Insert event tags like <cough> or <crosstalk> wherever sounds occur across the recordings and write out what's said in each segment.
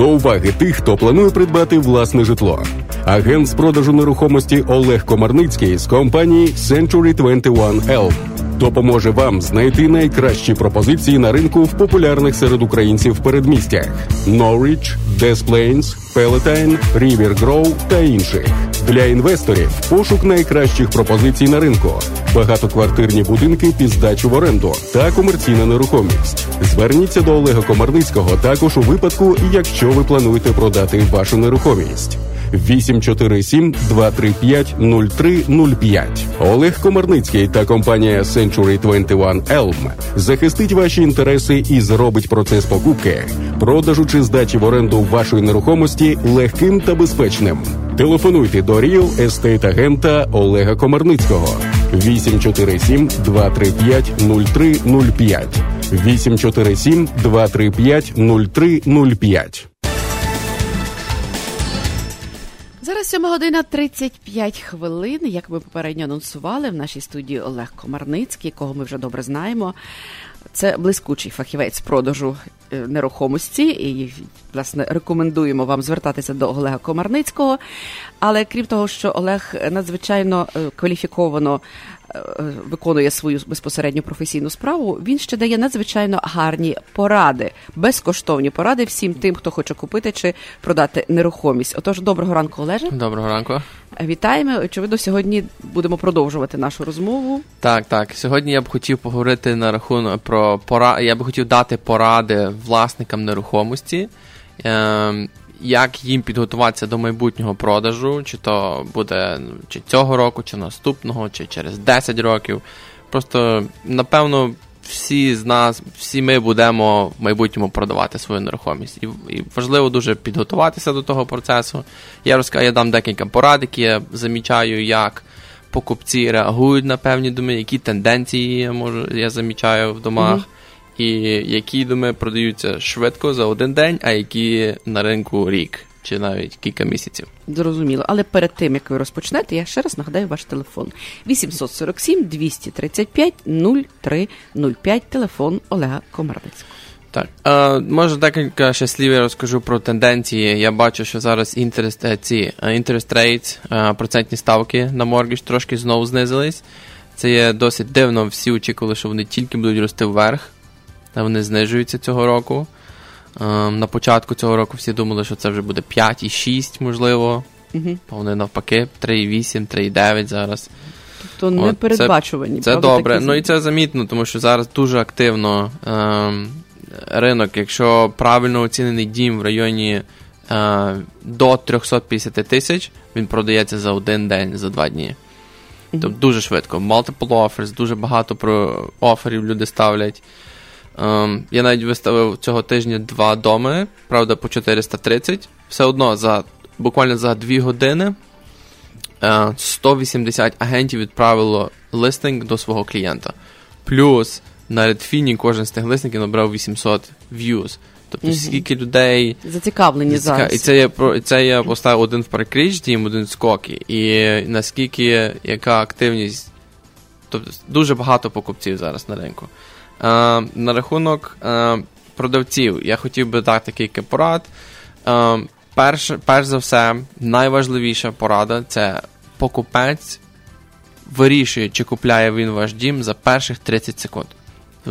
До уваги тих, хто планує придбати власне житло. Агент з продажу нерухомості Олег Комарницький з компанії Century 21 L допоможе вам знайти найкращі пропозиції на ринку в популярних серед українців передмістях: Norwich, Des Plains, Palatine, River Grove та інших. Для інвесторів пошук найкращих пропозицій на ринку, багатоквартирні будинки під здачу в оренду та комерційна нерухомість. Зверніться до Олега Комарницького також у випадку, якщо ви плануєте продати вашу нерухомість. 847 235 0305. Олег Комарницький та компанія Century 21 Elm захистить ваші інтереси і зробить процес покупки, продажу чи здачі в оренду вашої нерухомості легким та безпечним. Телефонуйте до Real Estate агента Олега Комарницького 847 235 0305 847 235 0305 Зараз 7 година 35 хвилин. Як ми попередньо анонсували в нашій студії Олег Комарницький, кого ми вже добре знаємо. Це блискучий фахівець продажу е, нерухомості, і власне рекомендуємо вам звертатися до Олега Комарницького. Але крім того, що Олег надзвичайно е, кваліфіковано виконує свою безпосередню професійну справу, він ще дає надзвичайно гарні поради, безкоштовні поради всім тим, хто хоче купити чи продати нерухомість. Отож, доброго ранку, Олеже. Доброго ранку. Вітаємо. Очевидно, сьогодні будемо продовжувати нашу розмову. Так, так. Сьогодні я б хотів поговорити на рахунок про пора. Я б хотів дати поради власникам нерухомості. Як їм підготуватися до майбутнього продажу, чи то буде чи цього року, чи наступного, чи через 10 років. Просто, напевно, всі з нас, всі ми будемо в майбутньому продавати свою нерухомість. І і важливо дуже підготуватися до того процесу. Я розкажу, я дам декілька порад, які я замічаю, як покупці реагують на певні доми, які тенденції я можу, я замічаю в домах. Mm-hmm і які доми продаються швидко за один день, а які на ринку рік чи навіть кілька місяців. Зрозуміло, але перед тим як ви розпочнете, я ще раз нагадаю ваш телефон: 847 235 0305, телефон Олега Комарницького. Так, е, може декілька ще слів я розкажу про тенденції. Я бачу, що зараз інтерест, е, ці rates, е, процентні ставки на моргіж трошки знову знизились. Це є досить дивно. Всі очікували, що вони тільки будуть рости вверх. Та вони знижуються цього року. Ем, на початку цього року всі думали, що це вже буде 5,6, можливо. Угу. Вони навпаки 3,8, 3,9 зараз. Тобто непередбачувані. Це, це добре. Такі... Ну і це замітно, тому що зараз дуже активно ем, ринок, якщо правильно оцінений дім в районі е, до 350 тисяч, він продається за один день, за два дні. Тобто дуже швидко. Multiple offers, дуже багато про оферів люди ставлять. Um, я навіть виставив цього тижня два доми, правда, по 430. Все одно за буквально за 2 години uh, е, 180 агентів відправило листинг до свого клієнта. Плюс на Redfin кожен з тих листингів набрав 800 views. Тобто, mm скільки людей зацікавлені заціка... зараз. І це я це я поставив один в паркріч, дім, один в скокі. І наскільки яка активність, тобто дуже багато покупців зараз на ринку. Е, на рахунок е, продавців, я хотів би дати кілька порад. Е, перш, перш за все, найважливіша порада це покупець вирішує, чи купляє він ваш дім за перших 30 секунд.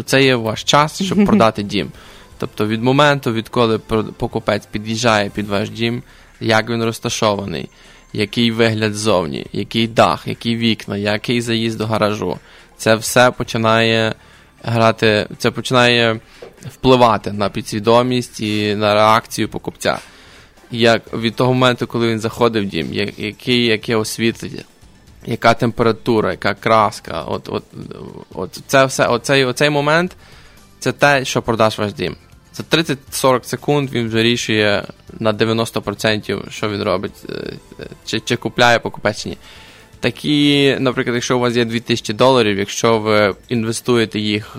Це є ваш час, щоб <laughs> продати дім. Тобто від моменту, відколи покупець під'їжджає під ваш дім, як він розташований, який вигляд ззовні, який дах, які вікна, який заїзд до гаражу. Це все починає грати, це починає впливати на підсвідомість і на реакцію покупця. Як від того моменту, коли він заходив в дім, яке, яке освітлення, яка температура, яка краска, от, от, от це все, оцей, оцей момент це те, що продаш ваш дім. За 30-40 секунд він вирішує на 90%, що він робить, е, чи чи купляє покупець чи ні. Такі, наприклад, якщо у вас є 2000 доларів, якщо ви інвестуєте їх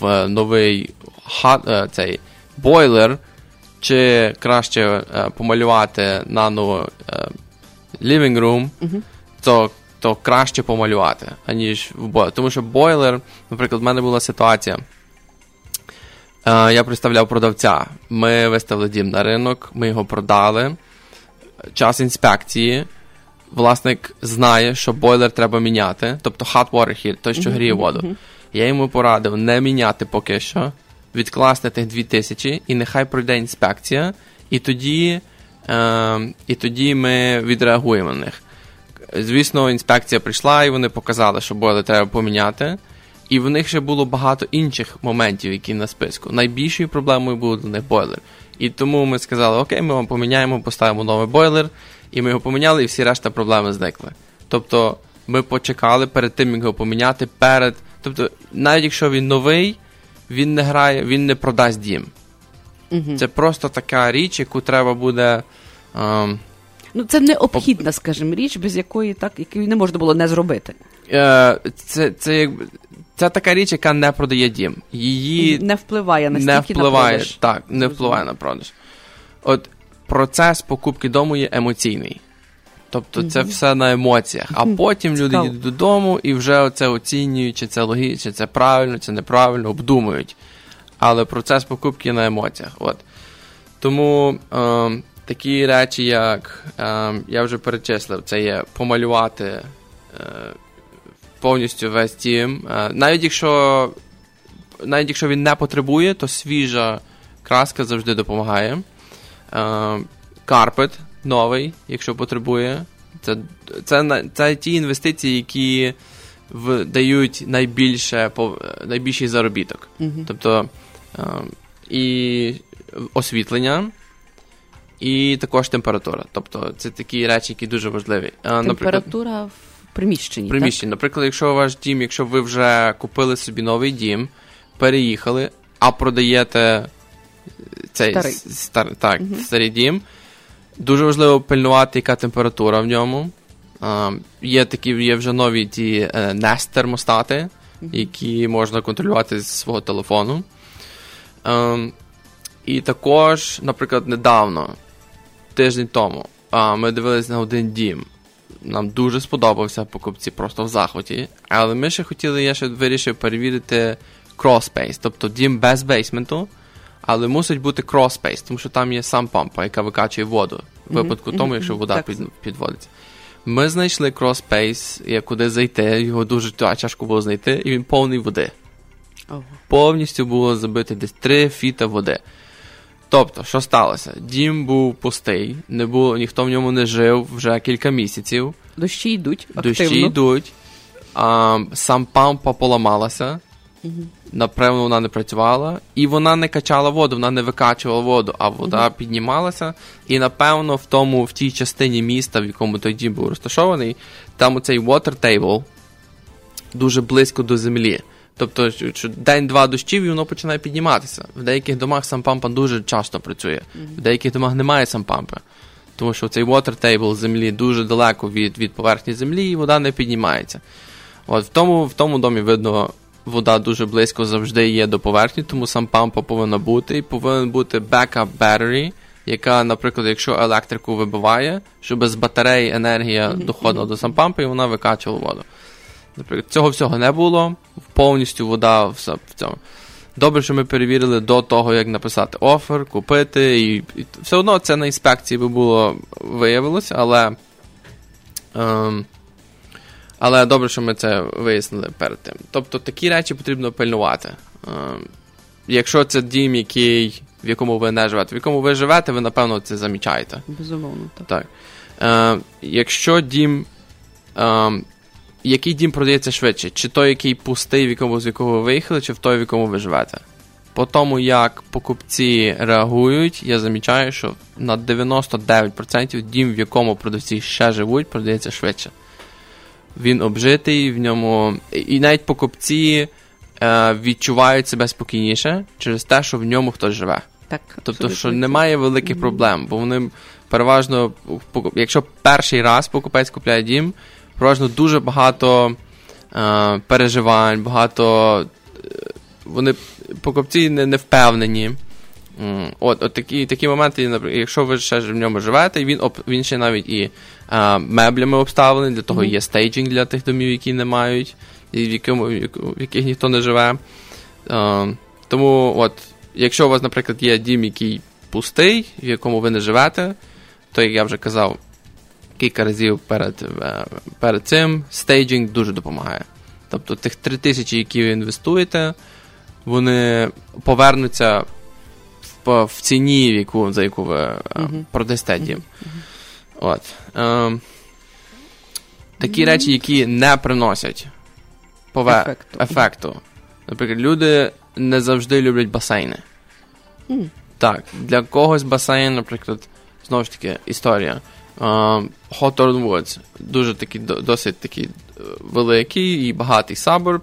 в новий хат, е, цей бойлер, чи краще е, помалювати наново е, living room, uh-huh. то то краще помалювати, аніж в бойлер. Тому що бойлер, наприклад, в мене була ситуація. я представляв продавця. Ми виставили дім на ринок, ми його продали. Час інспекції. Власник знає, що бойлер треба міняти, тобто hot water heater, той, що гріє воду. Я йому порадив не міняти поки що, відкласти тих 2000 і нехай пройде інспекція, і тоді е, і тоді ми відреагуємо на них. Звісно, інспекція прийшла, і вони показали, що бойлер треба поміняти. І в них ще було багато інших моментів, які на списку. Найбільшою проблемою був для них бойлер. І тому ми сказали, окей, ми вам поміняємо, поставимо новий бойлер, і ми його поміняли, і всі решта проблеми зникли. Тобто ми почекали перед тим, як його поміняти, перед. Тобто, навіть якщо він новий, він не грає, він не продасть дім. Угу. Це просто така річ, яку треба буде. Ем, Ну, це необхідна, скажімо, річ, без якої так, якої не можна було не зробити. е, це, це, якби- це така річ, яка не продає дім. Її не впливає настільки не впливає, на продаж. так, не впливає на продаж. От процес покупки дому є емоційний. Тобто це все на емоціях. А потім люди їдуть додому і вже оце оцінюють, чи це логічно, чи це правильно, чи неправильно, обдумують. Але процес покупки на емоціях. От. Тому е, такі речі, як е, я вже перечислив, це є помалювати е, повністю весь дім. Е, навіть якщо навіть якщо він не потребує, то свіжа краска завжди допомагає. Е, карпет новий, якщо потребує. Це, це, це ті інвестиції, які в, дають найбільше, найбільший заробіток. Мгм. Тобто е, і освітлення, і також температура. Тобто це такі речі, які дуже важливі. Е, Температура в приміщенні. приміщення. Наприклад, якщо ваш дім, якщо ви вже купили собі новий дім, переїхали, а продаєте цей Старий. стар, так, старий дім, дуже важливо пильнувати, яка температура в ньому. А, є такі, є вже нові ті е, Nest термостати, які можна контролювати з свого телефону. Ем, і також, наприклад, недавно, тиждень тому, а, ми дивилися на один дім. Нам дуже сподобався покупці просто в захваті. Але ми ще хотіли, я ще вирішив перевірити cross-space, тобто дім без бейсменту, але мусить бути cross-space, тому що там є сам помпа, яка викачує воду. В випадку мгм, тому, якщо вода так. під, підводиться. Ми знайшли cross-space, є куди зайти, його дуже тяжко було знайти, і він повний води. Ого. Повністю було забити десь 3 фіта води. Тобто, що сталося? Дім був пустий, не було, ніхто в ньому не жив вже кілька місяців. Дощі йдуть активно. Дощі йдуть, а, сам пампа поламалася, напевно, вона не працювала, і вона не качала воду, вона не викачувала воду, а вода піднімалася. І напевно в тому, в тій частині міста, в якому той дім був розташований, там оцей water table дуже близько до землі. Тобто, день-два дощів і воно починає підніматися. В деяких домах сам пампа дуже часто працює, в деяких домах немає сам пампи. Тому що цей water table землі дуже далеко від, від поверхні землі, і вода не піднімається. От в тому, в тому домі видно, вода дуже близько завжди є до поверхні, тому сам пампа повинна бути. І повинен бути backup battery, яка, наприклад, якщо електрику вибиває, щоб з батареї енергія доходила до сампампи, і вона викачувала воду. Наприклад, цього всього не було, повністю вода в цьому. Добре, що ми перевірили до того, як написати офер, купити, і, і все одно це на інспекції би було виявилося, але. Ем, але добре, що ми це вияснили перед тим. Тобто такі речі потрібно пильнувати. Ем, якщо це дім, який, в якому ви не живете, в якому ви живете, ви напевно це замічаєте. Безумовно, так. Так. Е, якщо дім. Е, який дім продається швидше? Чи той, який пустий, в якому з якого ви виїхали, чи в той, в якому ви живете? По тому, як покупці реагують, я замічаю, що на 99% дім, в якому продавці ще живуть, продається швидше. Він обжитий, в ньому. І навіть покупці е, відчувають себе спокійніше через те, що в ньому хтось живе. так Тобто, абсолютно. що немає великих проблем, бо вони переважно, якщо перший раз покупець купляє дім, переважно дуже багато е, переживань, багато е, вони покупці не, не впевнені. От, от такі, такі моменти, якщо ви ще в ньому живете, він, він ще навіть і е, меблями обставлений, для того є стейджинг для тих домів, які не мають, і в, якому, в яких ніхто не живе. Е, тому от якщо у вас, наприклад, є дім, який пустий, в якому ви не живете, то, як я вже казав, кілька разів перед е, перед цим стейджинг дуже допомагає. Тобто тих 3 тисячі, які ви інвестуєте, вони повернуться в, в ціні, яку, за яку ви uh-huh. продасте дім. Uh-huh. От. Е, такі речі, які не приносять пове... ефекту. ефекту. Наприклад, люди не завжди люблять басейни. Так, для когось басейн, наприклад, знову ж таки, історія. Uh, Hawthorne Woods. Дуже такий, досить такий е, великий і багатий саборб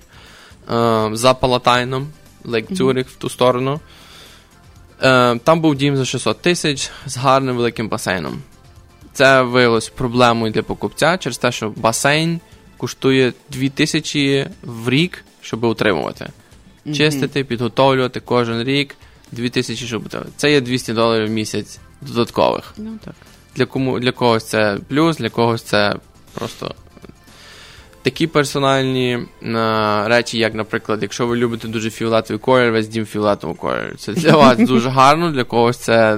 uh, за Палатайном, Лейк Цюрих в ту сторону. Uh, там був дім за 600 тисяч з гарним великим басейном. Це виявилось проблемою для покупця через те, що басейн коштує 2000 в рік, щоб утримувати. Mm-hmm. Чистити, підготовлювати кожен рік 2000, щоб утримувати. Це є 200 доларів в місяць додаткових. Ну так. Для кому для когось це плюс, для когось це просто такі персональні а, речі, як, наприклад, якщо ви любите дуже фіолетовий колір, весь дім фіолетовий колір. Це для вас <laughs> дуже гарно, для когось це.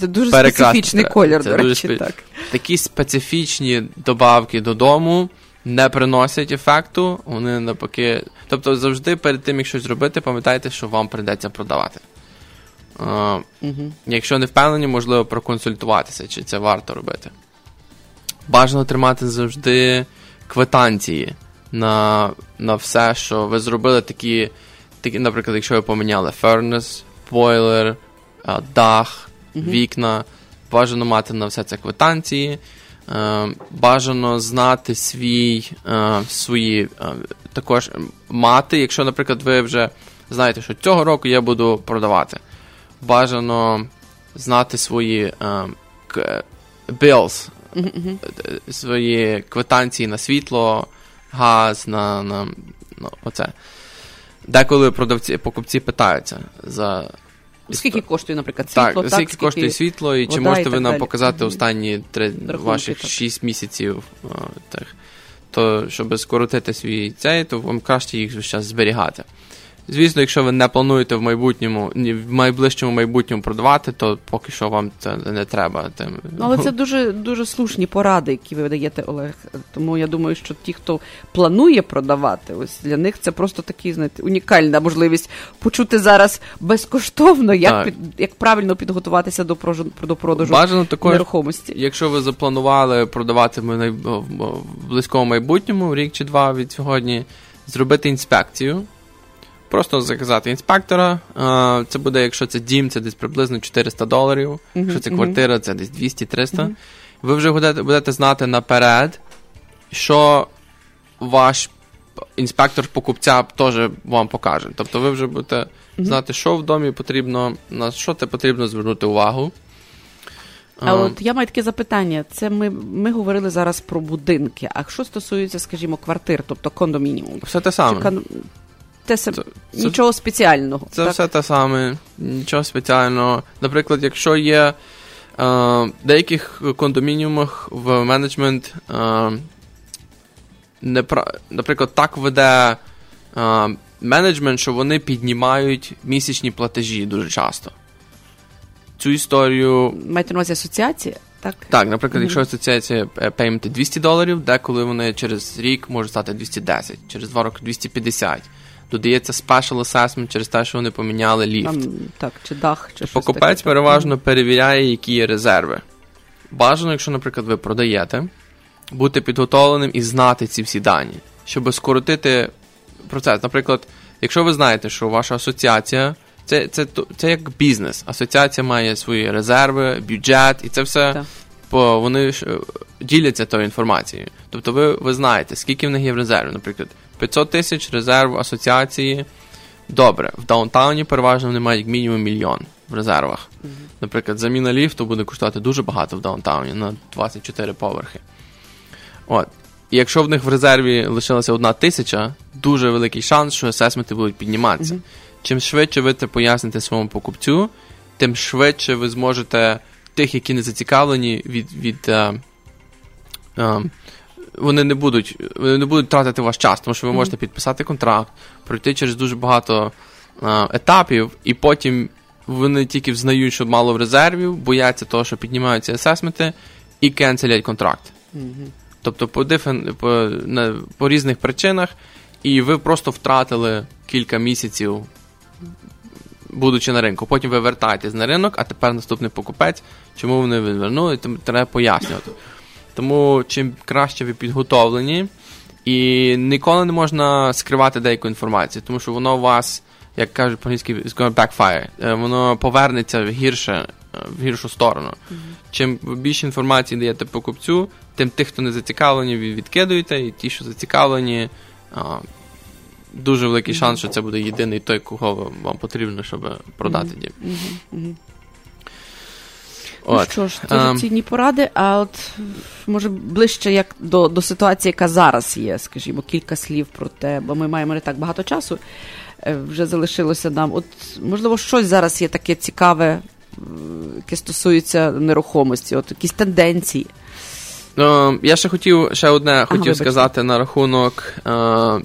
Це дуже специфічний колір, це до речі, спе... так. Такі специфічні добавки додому не приносять ефекту, вони навпаки. Тобто завжди перед тим, як щось зробити, пам'ятайте, що вам прийдеться продавати. Uh, uh Якщо не впевнені, можливо проконсультуватися, чи це варто робити. Бажано тримати завжди квитанції на на все, що ви зробили такі, такі наприклад, якщо ви поміняли фернес, бойлер, дах, uh вікна, бажано мати на все це квитанції. Uh, бажано знати свій, uh, свої також мати, якщо, наприклад, ви вже знаєте, що цього року я буду продавати бажано знати свої bills, mm-hmm. свої квитанції на світло, газ, на на, на оце. Деколи продавці покупці питаються за. Скільки коштує, наприклад, світло? Так, так скільки, скільки коштує світло, і чи можете і ви нам далі. показати останні три ваших так. 6 місяців, так, то щоб скоротити свій цей, то вам краще їх зараз зберігати. Звісно, якщо ви не плануєте в майбутньому, в найближчому майбутньому продавати, то поки що вам це не треба. Тим. Ну, але це дуже дуже слушні поради, які ви даєте, Олег. Тому я думаю, що ті, хто планує продавати, ось для них це просто такий, знаєте, унікальна можливість почути зараз безкоштовно, як під, як правильно підготуватися до до продажу Бажано також, нерухомості. Якщо ви запланували продавати в близькому майбутньому, рік чи два від сьогодні, зробити інспекцію. Просто заказати інспектора. Це буде, якщо це дім, це десь приблизно 400 доларів. Якщо це квартира, це десь 200-300. Uh-huh. Ви вже будете, будете знати наперед, що ваш інспектор покупця теж вам покаже. Тобто ви вже будете знати, що в домі потрібно, на що це потрібно звернути увагу. А, а от я маю таке запитання. Це ми ми говорили зараз про будинки. А що стосується, скажімо, квартир, тобто кондомініум? Все те саме. Чи, те це, нічого спеціального. Це так? все те саме, нічого спеціального. Наприклад, якщо є е, в деяких кондомініумах в менеджмент, е, непра... наприклад, так веде е, менеджмент, що вони піднімають місячні платежі дуже часто. Цю історію. Маєте на увазі асоціація? Так, Так, наприклад, mm-hmm. якщо асоціація пейменти 200 доларів, деколи вони через рік можуть стати 210, через два роки 250 додається special assessment через те, що вони поміняли ліфт. Там, так, чи дах, чи Покупець таке. переважно перевіряє, які є резерви. Бажано, якщо, наприклад, ви продаєте, бути підготовленим і знати ці всі дані, щоб скоротити процес. Наприклад, якщо ви знаєте, що ваша асоціація. Це це, це як бізнес. Асоціація має свої резерви, бюджет, і це все по, вони ж, діляться тою інформацією. Тобто ви ви знаєте, скільки в них є в резерві. Наприклад, 500 тисяч резерв асоціації. Добре, в downtown і переважно вони мають як мінімум мільйон в резервах. Наприклад, заміна ліфту буде коштувати дуже багато в downtown і на 24 поверхи. От. І якщо в них в резерві лишилася одна тисяча, дуже великий шанс, що assessment и будуть підніматися. Чим швидше ви це поясните своєму покупцю, тим швидше ви зможете тих, які не зацікавлені, від. від uh, uh, вони не будуть вони не будуть тратити ваш час, тому що ви можете підписати контракт, пройти через дуже багато а, етапів, і потім вони тільки взнають, що мало в резервів, бояться того, що піднімаються асесменти, і кенселять контракт. Тобто по, дифен, по, на, по різних причинах, і ви просто втратили кілька місяців, будучи на ринку. Потім ви вертаєтесь на ринок, а тепер наступний покупець, чому вони відвернули, треба пояснювати. Тому чим краще ви підготовлені, і ніколи не можна скривати деяку інформацію, тому що воно у вас, як кажуть по-англійськи, it's gonna backfire, е, воно повернеться в гірше, е, в гіршу сторону. Mm-hmm. Чим більше інформації даєте покупцю, тим тих, хто не зацікавлені, ви відкидуєте, і ті, що зацікавлені, дуже великий шанс, що це буде єдиний той, кого вам потрібно, щоб продати дім. Ну от. Що ж, дуже um, цінні поради, а от може ближче як до до ситуації, яка зараз є, скажімо, кілька слів про те, бо ми маємо не так багато часу. Е, вже залишилося нам. От, можливо, щось зараз є таке цікаве, яке стосується нерухомості, от якісь тенденції. Ну, Я ще хотів ще одне ага, хотів вибачте. сказати на рахунок е,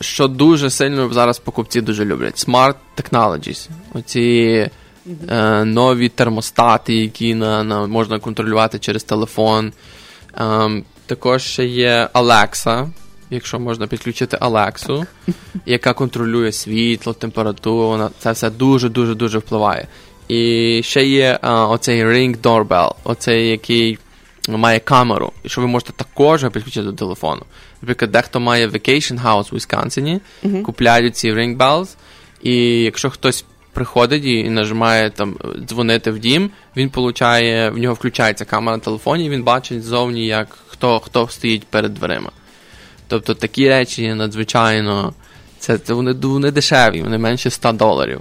що дуже сильно зараз покупці дуже люблять. Smart Technologies. Оці е, нові термостати, які на, на, можна контролювати через телефон. Е, також ще є Alexa, якщо можна підключити Алексу, яка контролює світло, температуру. Вона, Це все дуже-дуже дуже впливає. І ще є е, оцей Ring Doorbell, оцей який має камеру, і що ви можете також підключити до телефону. Наприклад, дехто має vacation house в Вісконсині, uh-huh. купляють ці ring bells, і якщо хтось приходить і нажимає там дзвонити в дім, він получає, в нього включається камера на телефоні, і він бачить ззовні, як хто хто стоїть перед дверима. Тобто такі речі надзвичайно це, це вони, вони дешеві, вони менше 100 доларів.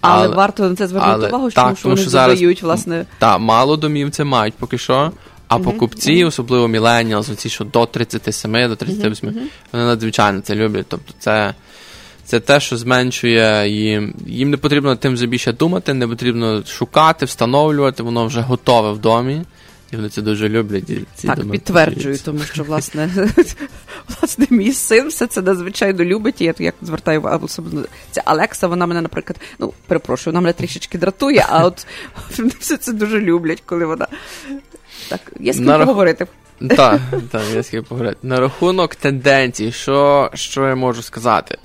Але, але варто на це звернути але, увагу, так, тому що вони задають, власне. Так, мало домів це мають поки що. А покупці, особливо міленіалс, оці, що до 37, до 38, вони надзвичайно це люблять. Тобто це це те, що зменшує їм. Їм не потрібно тим вже більше думати, не потрібно шукати, встановлювати, воно вже готове в домі. І вони це дуже люблять. І ці так, підтверджую, тому що, <laughs> власне, <laughs> власне, мій син все це надзвичайно любить. І я як звертаю увагу особливо. Ця Алекса, вона мене, наприклад, ну, перепрошую, вона мене трішечки дратує, а от <laughs> все це дуже люблять, коли вона так, є з ким На поговорити. Так, так, є з ким поговорити. На рахунок тенденцій, що що я можу сказати?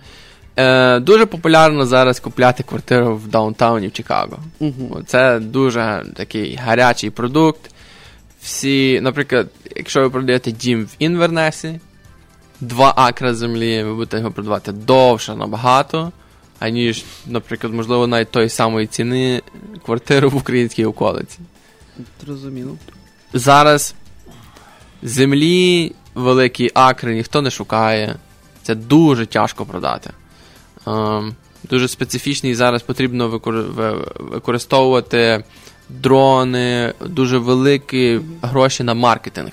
Е, Дуже популярно зараз купляти квартиру в даунтауні в Чикаго. Угу. Це дуже такий гарячий продукт. Всі, наприклад, якщо ви продаєте дім в Інвернесі, два акра землі, ви будете його продавати довше набагато, аніж, наприклад, можливо, навіть тої самої ціни квартиру в українській околиці. Зрозуміло зараз землі великі акри ніхто не шукає. Це дуже тяжко продати. Ем, Дуже специфічний зараз потрібно використовувати дрони, дуже великі гроші на маркетинг.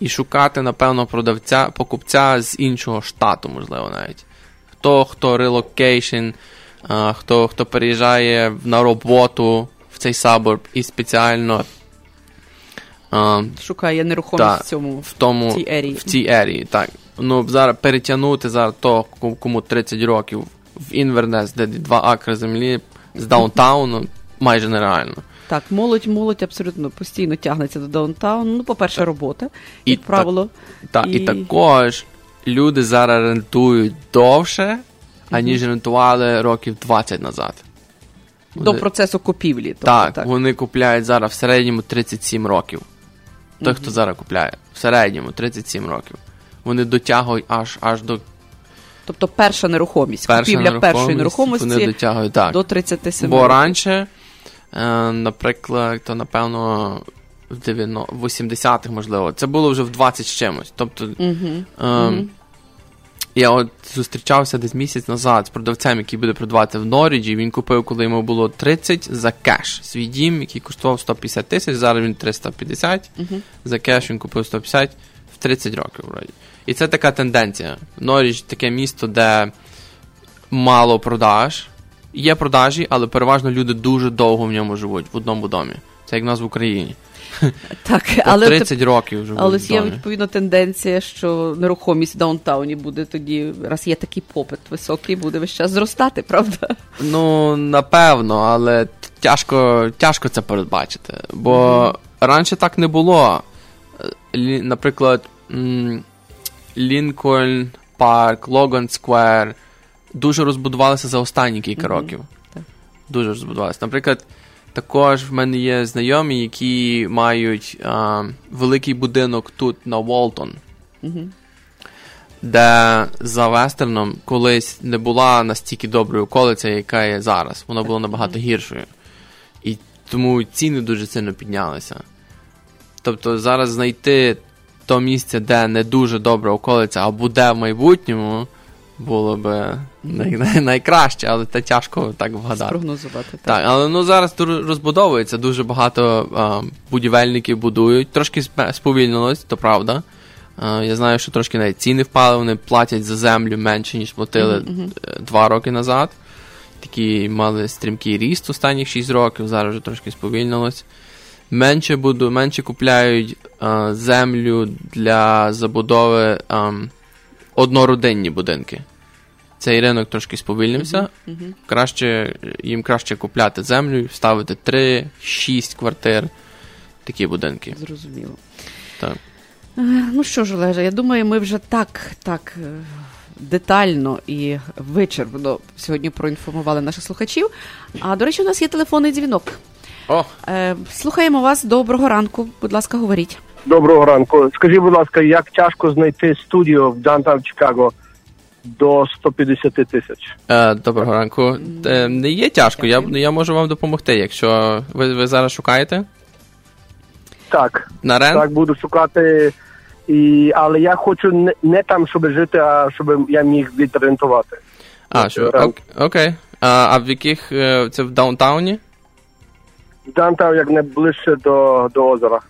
І шукати, напевно, продавця, покупця з іншого штату, можливо, навіть. Хто хто relocation, хто хто переїжджає на роботу в цей suburb і спеціально Шукає нерухомість та, в цьому в тому, в цій area ї. В цій area ї, так. Ну, зараз перетягнути зараз того, кому 30 років в Інвернес, де два акри землі з downtown у, майже нереально. Так, молодь, молодь абсолютно постійно тягнеться до downtown у. Ну, по-перше, робота, і як правило. Так, і... і також люди зараз рентують довше, аніж рентували років 20 назад. До процесу купівлі. Тобто, так, так, вони купляють зараз в середньому 37 років той, хто зараз купляє, в середньому 37 років. Вони дотягують аж аж до. Тобто перша нерухомість, перша купівля нерухомість, першої нерухомості вони дотягують, так. до 37 Бо років. раніше, е, наприклад, то напевно в 80-х, можливо, це було вже в 20 з чимось. Тобто. Угу. Е, угу. Я от зустрічався десь місяць назад з продавцем, який буде продавати в Norridge. Він купив, коли йому було 30 за кеш. Свій дім, який коштував 150 тисяч, зараз він 350. Uh-huh. За кеш він купив 150 в 30 років. вроді. І це така тенденція. Norridge таке місто, де мало продаж. Є продажі, але переважно люди дуже довго в ньому живуть в одному домі. Це як в нас в Україні. <laughs> Так, але 30 років вже. Але є відповідно тенденція, що нерухомість в downtown-і буде тоді, раз є такий попит високий, буде весь час зростати, правда? Ну, напевно, але тяжко тяжко це передбачити. Бо mm-hmm. раніше так не було. Наприклад, Lincoln Park, Logan Square дуже розбудувалися за останні кілька mm-hmm. років. Так. Дуже розбудувалися. Наприклад. Також в мене є знайомі, які мають а, великий будинок тут на Волтон, mm-hmm. де за Вестерном колись не була настільки доброю околиця, яка є зараз. Вона була набагато гіршою. І тому ціни дуже сильно піднялися. Тобто зараз знайти то місце, де не дуже добра околиця, а буде в майбутньому було б най- най- найкраще, але це тяжко так вгадати. Спрогнозувати. Так, так але ну зараз розбудовується дуже багато а, будівельників будують. Трошки сповільнилось, то правда. А, я знаю, що трошки навіть ціни впали, вони платять за землю менше, ніж платили mm-hmm. два роки назад. Такі мали стрімкий ріст останніх 6 років, зараз вже трошки сповільнилось. Менше буду, менше купляють а, землю для забудови а, однородинні будинки цей ринок трошки сповільнився. Uh-huh, uh-huh. Краще, Їм краще купляти землю, ставити 3-6 квартир, такі будинки. Зрозуміло. Так. Е, ну що ж, Олеже, я думаю, ми вже так так е, детально і вичерпно сьогодні проінформували наших слухачів. А до речі, у нас є телефонний дзвінок. О. Е, слухаємо вас. Доброго ранку. Будь ласка, говоріть. Доброго ранку. Скажіть, будь ласка, як тяжко знайти студію в downtown Чикаго? до 150 тисяч. Е, Доброго ранку. Е, не є тяжко, я я можу вам допомогти, якщо ви ви зараз шукаєте. Так. На rent? Так, буду шукати, І, але я хочу не, не там, щоб жити, а щоб я міг від rent увати. А, що, ok, okay. А а в яких е, це в downtown-і? Даунтаун як найближче до, до озера.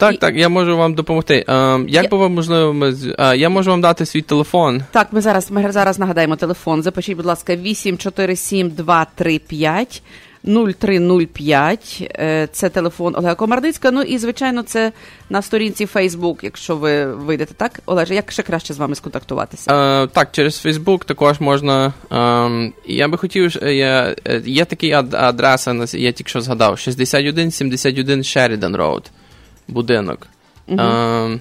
Так, так, я можу вам допомогти. Як я... би вам можливо, ми я можу вам дати свій телефон. Так, ми зараз ми зараз нагадаємо телефон. Запишіть, будь ласка, 847 235 0305. Це телефон Олега Комарницька. Ну і звичайно, це на сторінці Facebook, якщо ви вийдете так. Олеже, як ще краще з вами сконтактуватися? А, так, через Facebook також можна. А, я би хотів, я, є такий адреса, я тільки що згадав: 6171 Sheridan Road будинок. Uh-huh.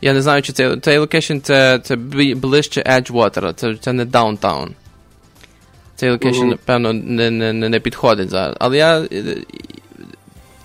Я не знаю, чи це цей location це це ближче Edgewater, це це не downtown. Цей location, uh-huh. певно, не не, не підходить зараз. Але я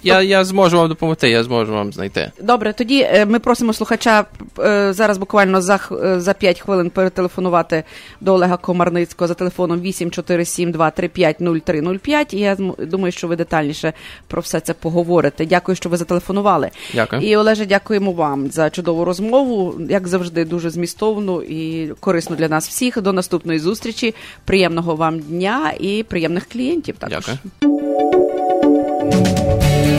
я я зможу вам допомогти, я зможу вам знайти. Добре, тоді е, ми просимо слухача е, зараз буквально за е, за 5 хвилин перетелефонувати до Олега Комарницького за телефоном 84723503005. І я думаю, що ви детальніше про все це поговорите. Дякую, що ви зателефонували. Дякую. І Олеже, дякуємо вам за чудову розмову. Як завжди, дуже змістовну і корисно для нас всіх. До наступної зустрічі. Приємного вам дня і приємних клієнтів. Також. Дякую.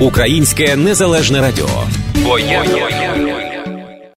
Українське незалежне радіо. Я